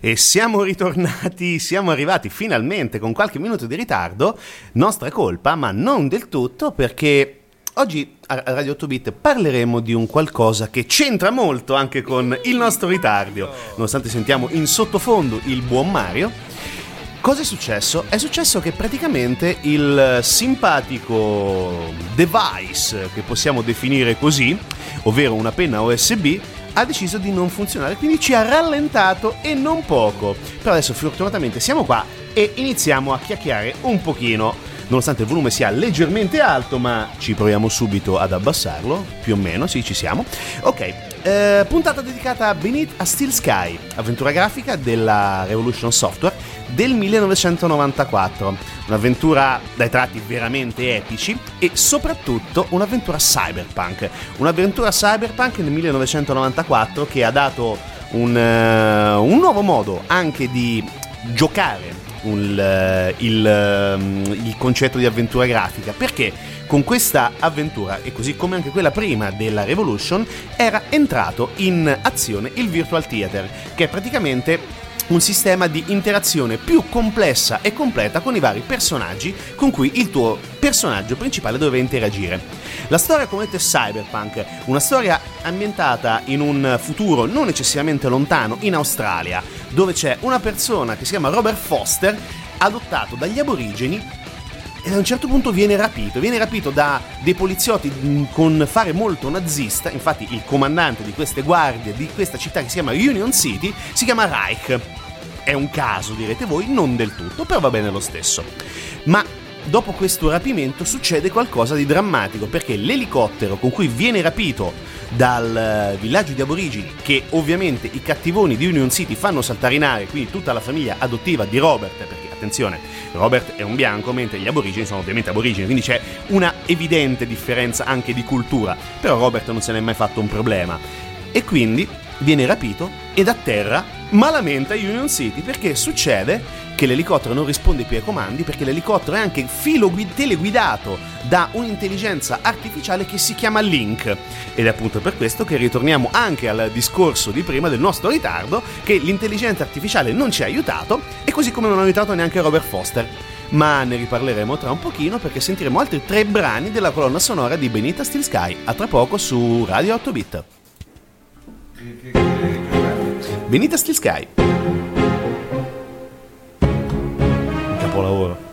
E siamo ritornati, siamo arrivati finalmente con qualche minuto di ritardo, nostra colpa, ma non del tutto perché oggi a Radio 8 Bit parleremo di un qualcosa che c'entra molto anche con il nostro ritardo, nonostante sentiamo in sottofondo il buon Mario. Cosa è successo? È successo che praticamente il simpatico device, che possiamo definire così, ovvero una penna USB, ha deciso di non funzionare, quindi ci ha rallentato e non poco. Però adesso fortunatamente siamo qua e iniziamo a chiacchierare un pochino. Nonostante il volume sia leggermente alto, ma ci proviamo subito ad abbassarlo, più o meno, sì, ci siamo. Ok, eh, puntata dedicata a Beneath a Steel Sky, avventura grafica della Revolution Software del 1994. Un'avventura dai tratti veramente epici e soprattutto un'avventura cyberpunk. Un'avventura cyberpunk nel 1994 che ha dato un, uh, un nuovo modo anche di giocare un, uh, il, uh, il concetto di avventura grafica. Perché? con questa avventura, e così come anche quella prima della Revolution, era entrato in azione il Virtual Theater, che è praticamente un sistema di interazione più complessa e completa con i vari personaggi con cui il tuo personaggio principale doveva interagire. La storia come detto è cyberpunk, una storia ambientata in un futuro non eccessivamente lontano in Australia, dove c'è una persona che si chiama Robert Foster, adottato dagli aborigeni e a un certo punto viene rapito, viene rapito da dei poliziotti mm, con fare molto nazista, infatti il comandante di queste guardie di questa città che si chiama Union City si chiama Reich. È un caso, direte voi, non del tutto, però va bene lo stesso. Ma dopo questo rapimento succede qualcosa di drammatico perché l'elicottero con cui viene rapito dal villaggio di aborigini, che ovviamente i cattivoni di Union City fanno saltare in aria, quindi tutta la famiglia adottiva di Robert, perché attenzione, Robert è un bianco, mentre gli aborigeni sono ovviamente aborigeni, quindi c'è una evidente differenza anche di cultura, però Robert non se n'è mai fatto un problema. E quindi viene rapito ed atterra malamente a Union City perché succede che l'elicottero non risponde più ai comandi perché l'elicottero è anche filo teleguidato da un'intelligenza artificiale che si chiama Link. Ed è appunto per questo che ritorniamo anche al discorso di prima del nostro ritardo che l'intelligenza artificiale non ci ha aiutato e così come non ha aiutato neanche Robert Foster. Ma ne riparleremo tra un pochino perché sentiremo altri tre brani della colonna sonora di Benita Steel Sky. A tra poco su Radio 8 Bit Benita Steel Sky. Capolavoro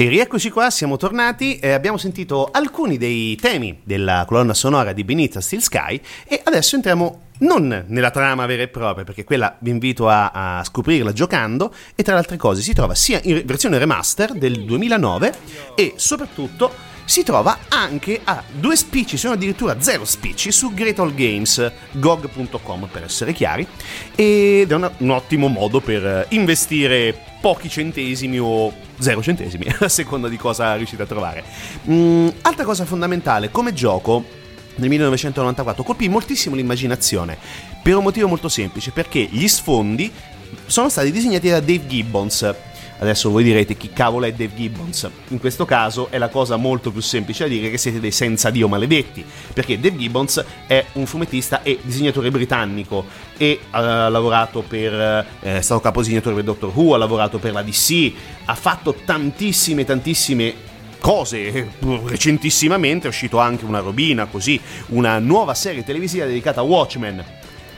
E rieccoci qua, siamo tornati e abbiamo sentito alcuni dei temi della colonna sonora di Beneath Steel Sky e adesso entriamo non nella trama vera e propria, perché quella vi invito a, a, scoprirla giocando e tra le altre cose si trova sia in versione remaster del 2009 e soprattutto si trova anche a due spicci, sono addirittura zero spicci su Great All Games, gog.com per essere chiari, ed è una, un ottimo modo per investire pochi centesimi o zero centesimi, a seconda di cosa riuscite a trovare. Mm, altra cosa fondamentale, come gioco nel 1994 colpì moltissimo l'immaginazione, per un motivo molto semplice, perché gli sfondi sono stati disegnati da Dave Gibbons, Adesso voi direte chi cavolo è Dave Gibbons. In questo caso è la cosa molto più semplice da dire che siete dei senza Dio maledetti, perché Dave Gibbons è un fumettista e disegnatore britannico e ha lavorato per eh, è stato capo disegnatore per Doctor Who, ha lavorato per la DC, ha fatto tantissime tantissime cose. Recentissimamente è uscito anche una robina, così, una nuova serie televisiva dedicata a Watchmen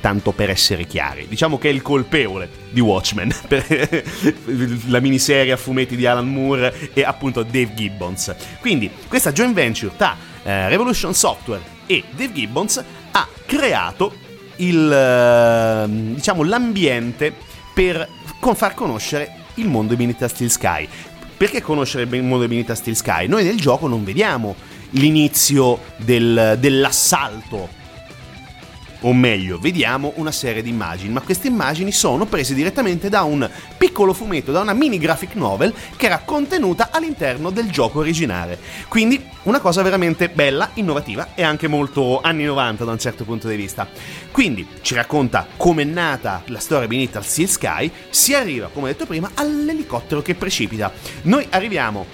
tanto per essere chiari. Diciamo che è il colpevole di Watchmen, la miniserie a fumetti di Alan Moore e appunto Dave Gibbons. Quindi questa joint venture tra eh, Revolution Software e Dave Gibbons ha creato il, eh, diciamo, l'ambiente per con far conoscere il mondo di Benita Steel Sky. Perché conoscere il mondo di Benita Steel Sky? Noi nel gioco non vediamo l'inizio del, dell'assalto o meglio, vediamo una serie di immagini, ma queste immagini sono prese direttamente da un piccolo fumetto, da una mini graphic novel che era contenuta all'interno del gioco originale. Quindi una cosa veramente bella, innovativa e anche molto anni 90 da un certo punto di vista. Quindi ci racconta com'è nata la storia beneath al Steel Sky, si arriva, come detto prima, all'elicottero che precipita. Noi arriviamo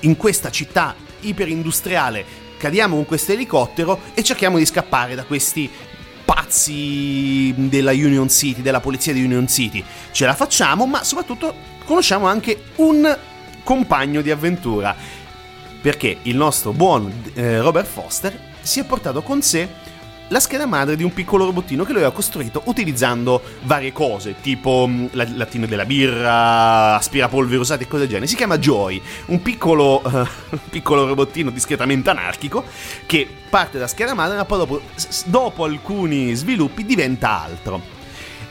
in questa città iperindustriale cadiamo con questo elicottero e cerchiamo di scappare da questi pazzi della Union City, della polizia di Union City. Ce la facciamo, ma soprattutto conosciamo anche un compagno di avventura. Perché il nostro buon eh, Robert Foster si è portato con sé la scheda madre di un piccolo robottino che lui aveva costruito utilizzando varie cose, tipo mm, la lattina della birra, aspirapolvere usate e cose del genere. Si chiama Joy, un piccolo, uh, piccolo robottino discretamente anarchico che parte da scheda madre, ma poi dopo, dopo alcuni sviluppi diventa altro.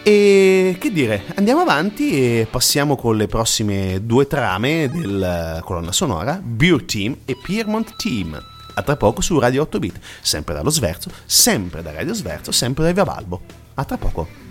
E che dire, andiamo avanti e passiamo con le prossime due trame della colonna sonora, Beer Team e Piermont Team. A tra poco su Radio 8 Bit, sempre dallo Sverzo, sempre da Radio Sverzo, sempre da Via Valbo. A tra poco.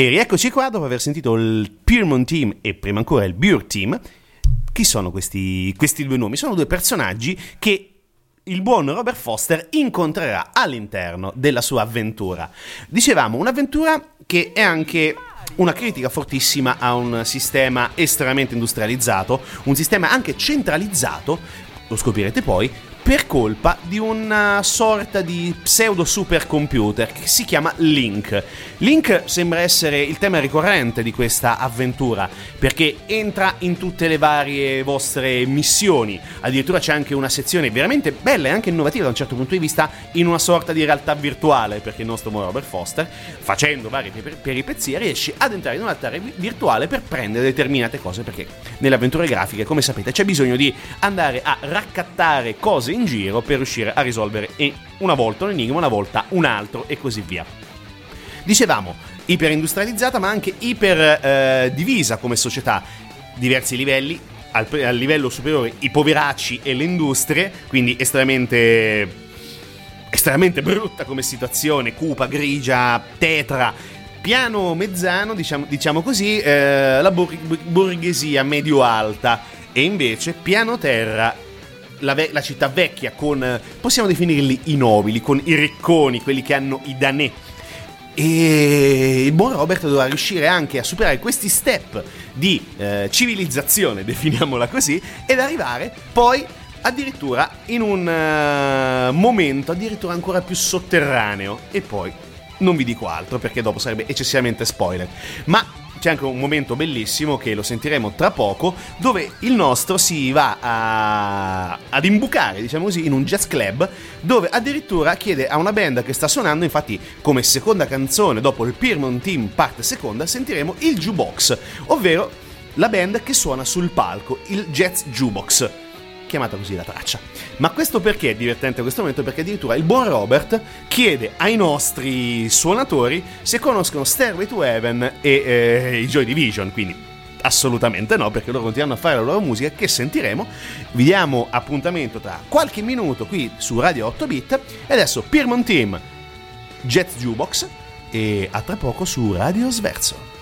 E rieccoci qua dopo aver sentito il Piermont Team e prima ancora il Bure Team. Chi sono questi, questi due nomi? Sono due personaggi che il buon Robert Foster incontrerà all'interno della sua avventura. Dicevamo, un'avventura che è anche una critica fortissima a un sistema estremamente industrializzato, un sistema anche centralizzato, lo scoprirete poi, per colpa di una sorta di pseudo supercomputer che si chiama Link. Link sembra essere il tema ricorrente di questa avventura perché entra in tutte le varie vostre missioni, addirittura c'è anche una sezione veramente bella e anche innovativa da un certo punto di vista in una sorta di realtà virtuale perché il nostro Robert Foster facendo varie peripezie riesce ad entrare in una realtà virtuale per prendere determinate cose perché nelle avventure grafiche come sapete c'è bisogno di andare a raccattare cose in giro per riuscire a risolvere una volta un enigma, una volta un altro e così via. Dicevamo, iperindustrializzata ma anche iper eh, come società, diversi livelli, al, al, livello superiore i poveracci e le industrie, quindi estremamente estremamente brutta come situazione, cupa, grigia, tetra. Piano mezzano, diciamo, diciamo così, eh, la bor- borghesia medio-alta e invece piano terra la, ve- la, città vecchia con, possiamo definirli i nobili, con i ricconi, quelli che hanno i danè. E il buon Robert dovrà riuscire anche a superare questi step di eh, civilizzazione, definiamola così, ed arrivare poi addirittura in un uh, momento addirittura ancora più sotterraneo. E poi non vi dico altro perché dopo sarebbe eccessivamente spoiler. Ma c'è anche un momento bellissimo che lo sentiremo tra poco, dove il nostro si va a, ad imbucare, diciamo così, in un jazz club, dove addirittura chiede a una band che sta suonando, infatti come seconda canzone dopo il Piermont Team parte seconda, sentiremo il jukebox, ovvero la band che suona sul palco, il Jazz Jukebox chiamata così la traccia. Ma questo perché è divertente questo momento? Perché addirittura il buon Robert chiede ai nostri suonatori se conoscono Stairway to Heaven e eh, i Joy Division, quindi assolutamente no, perché loro continuano a fare la loro musica che sentiremo. Vi diamo appuntamento tra qualche minuto qui su Radio 8 Bit e adesso Piermont Team, Jet Jukebox e a tra poco su Radio Sverso.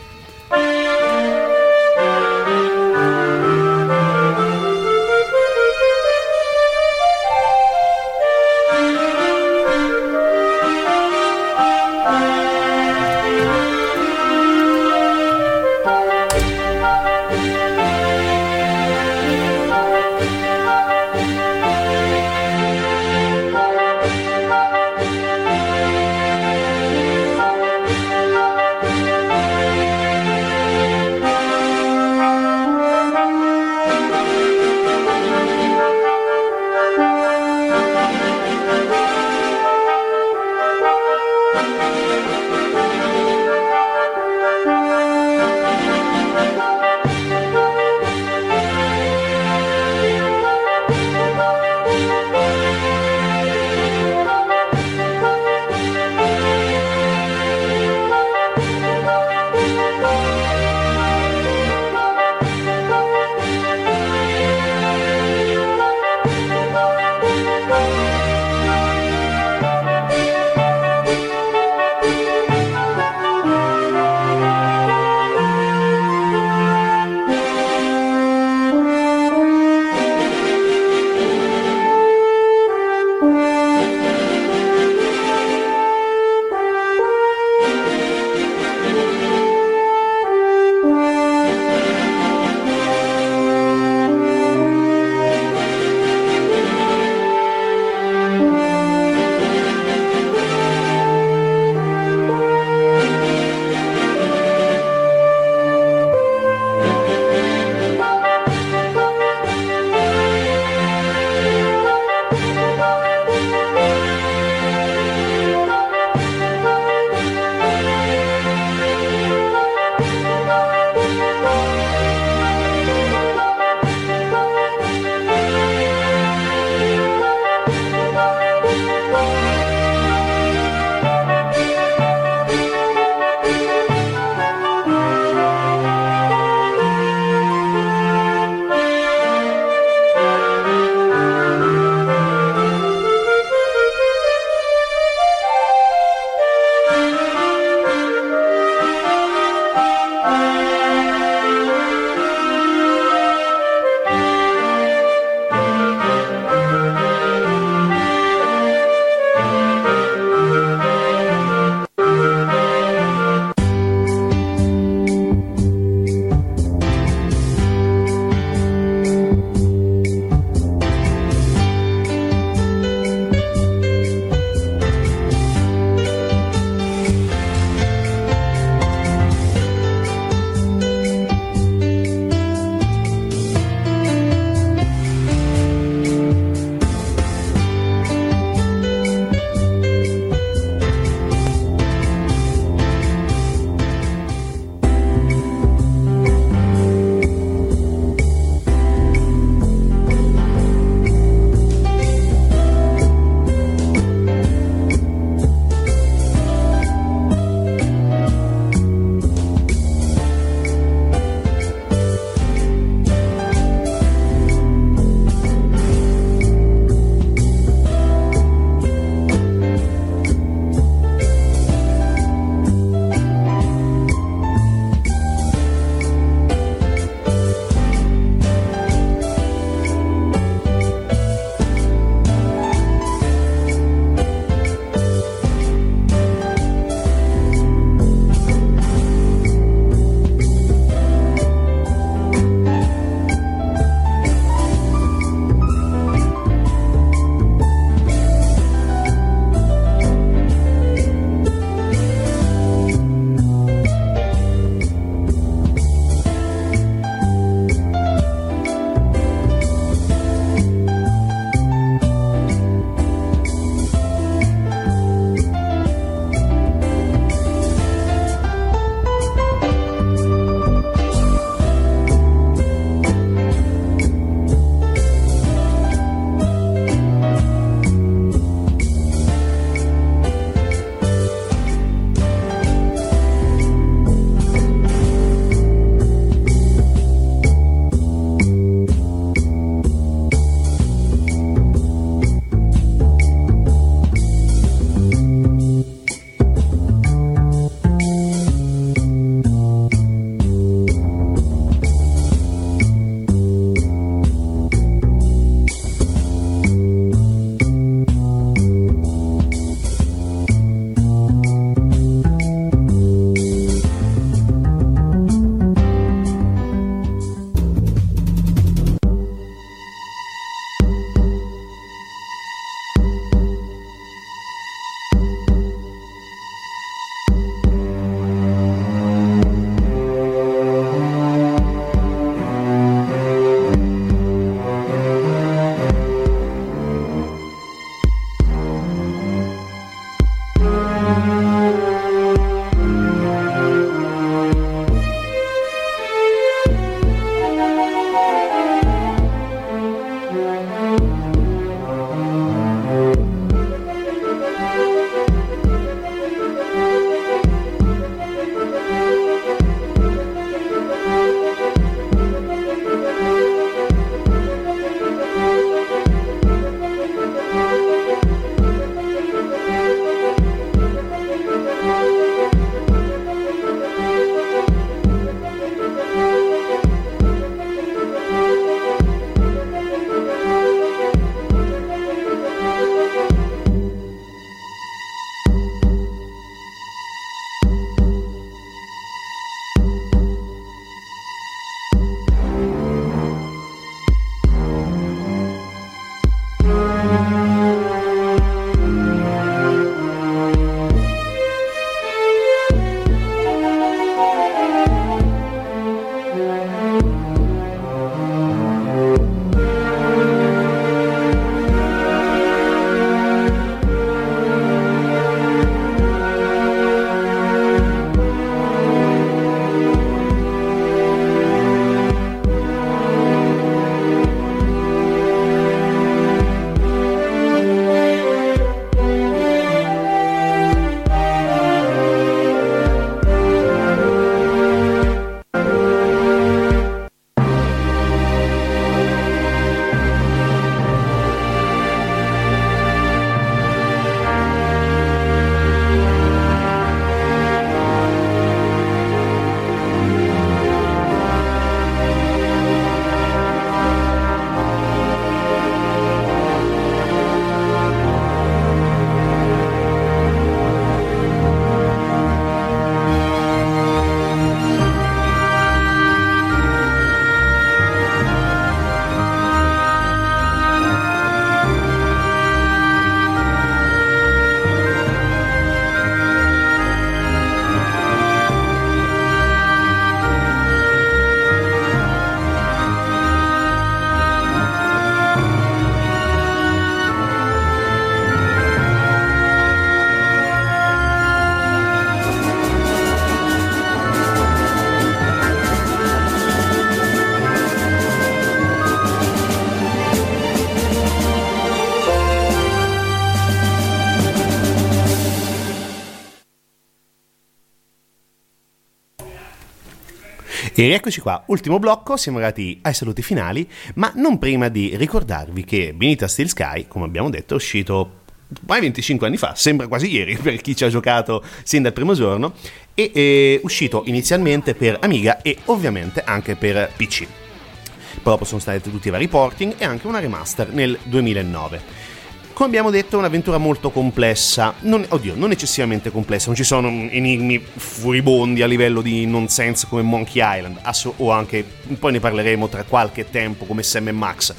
E rieccoci qua, ultimo blocco, siamo arrivati ai saluti finali, ma non prima di ricordarvi che Benita Steel Sky, come abbiamo detto, è uscito ormai 25 anni fa, sembra quasi ieri per chi ci ha giocato sin dal primo giorno, e è uscito inizialmente per Amiga e ovviamente anche per PC. Poi dopo sono stati tutti i vari porting e anche una remaster nel 2009. Come abbiamo detto è un'avventura molto complessa, non, oddio, non eccessivamente complessa, non ci sono enigmi furibondi a livello di nonsense come Monkey Island, o anche, poi ne parleremo tra qualche tempo come Sam Max.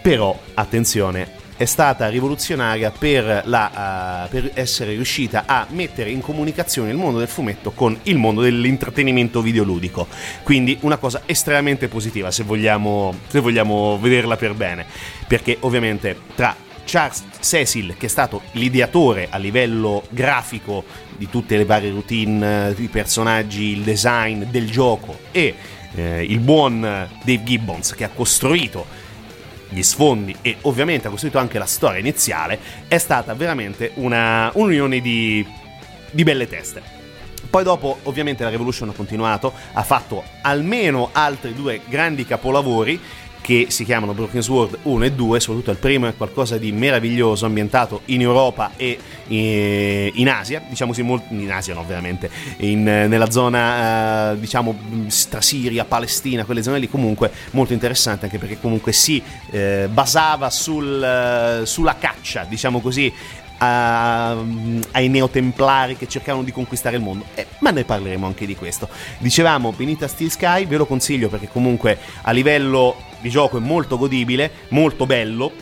Però, attenzione, è stata rivoluzionaria per, la, uh, per, essere riuscita a mettere in comunicazione il mondo del fumetto con il mondo dell'intrattenimento videoludico. Quindi una cosa estremamente positiva se vogliamo, se vogliamo vederla per bene. Perché ovviamente tra Charles Cecil, che è stato l'ideatore a livello grafico di tutte le varie routine, i personaggi, il design del gioco, e eh, il buon Dave Gibbons, che ha costruito gli sfondi e ovviamente ha costruito anche la storia iniziale, è stata veramente una un'unione di, di belle teste. Poi dopo ovviamente la Revolution ha continuato, ha fatto almeno altri due grandi capolavori che si chiamano Broken Sword 1 e 2, soprattutto il primo è qualcosa di meraviglioso, ambientato in Europa e eh, in Asia, diciamo sì, in Asia no, veramente, in, nella zona, eh, diciamo, tra Siria, Palestina, quelle zone lì comunque molto interessante, anche perché comunque si eh, basava sul, sulla caccia, diciamo così, a, ai neotemplari che cercavano di conquistare il mondo. Eh, ma ne parleremo anche di questo. Dicevamo Benita Steel Sky, ve lo consiglio perché comunque a livello di gioco è molto godibile, molto bello.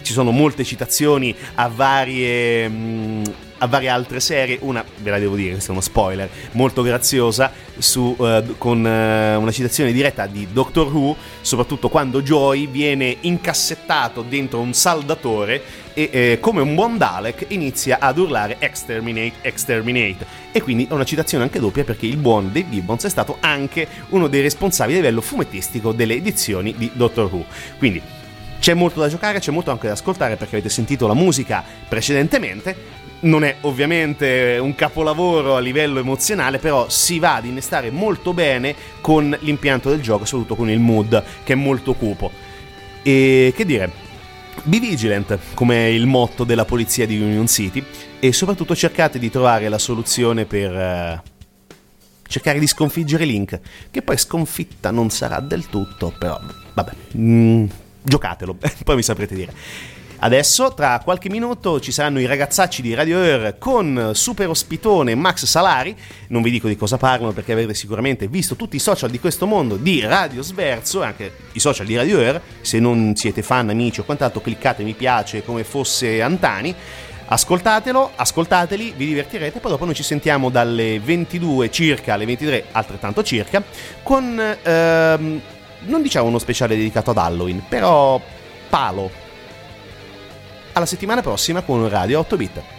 Ci sono molte citazioni a varie. Mh, a varie altre serie, una ve la devo dire, questo è uno spoiler, molto graziosa, su, uh, con uh, una citazione diretta di Doctor Who, soprattutto quando Joy viene incassettato dentro un saldatore e eh, come un buon Dalek inizia ad urlare exterminate, exterminate. E quindi è una citazione anche doppia perché il buon Dave Gibbons è stato anche uno dei responsabili a livello fumettistico delle edizioni di Doctor Who. Quindi c'è molto da giocare, c'è molto anche da ascoltare perché avete sentito la musica precedentemente, non è ovviamente un capolavoro a livello emozionale, però si va ad innestare molto bene con l'impianto del gioco, soprattutto con il mood che è molto cupo. E che dire, be vigilant come il motto della polizia di Union City e soprattutto cercate di trovare la soluzione per uh, cercare di sconfiggere Link, che poi sconfitta non sarà del tutto, però vabbè, mm, giocatelo, poi mi saprete dire. Adesso, tra qualche minuto, ci saranno i ragazzacci di Radio Air con super ospitone Max Salari. Non vi dico di cosa parlano perché avrete sicuramente visto tutti i social di questo mondo di Radio Sverso e anche i social di Radio Air. Se non siete fan, amici o quant'altro, cliccate mi piace come fosse Antani. Ascoltatelo, ascoltateli, vi divertirete, poi dopo noi ci sentiamo dalle 22 circa alle 23 altrettanto circa con, ehm, non diciamo uno speciale dedicato ad Halloween, però palo alla settimana prossima con Radio 8 Bit.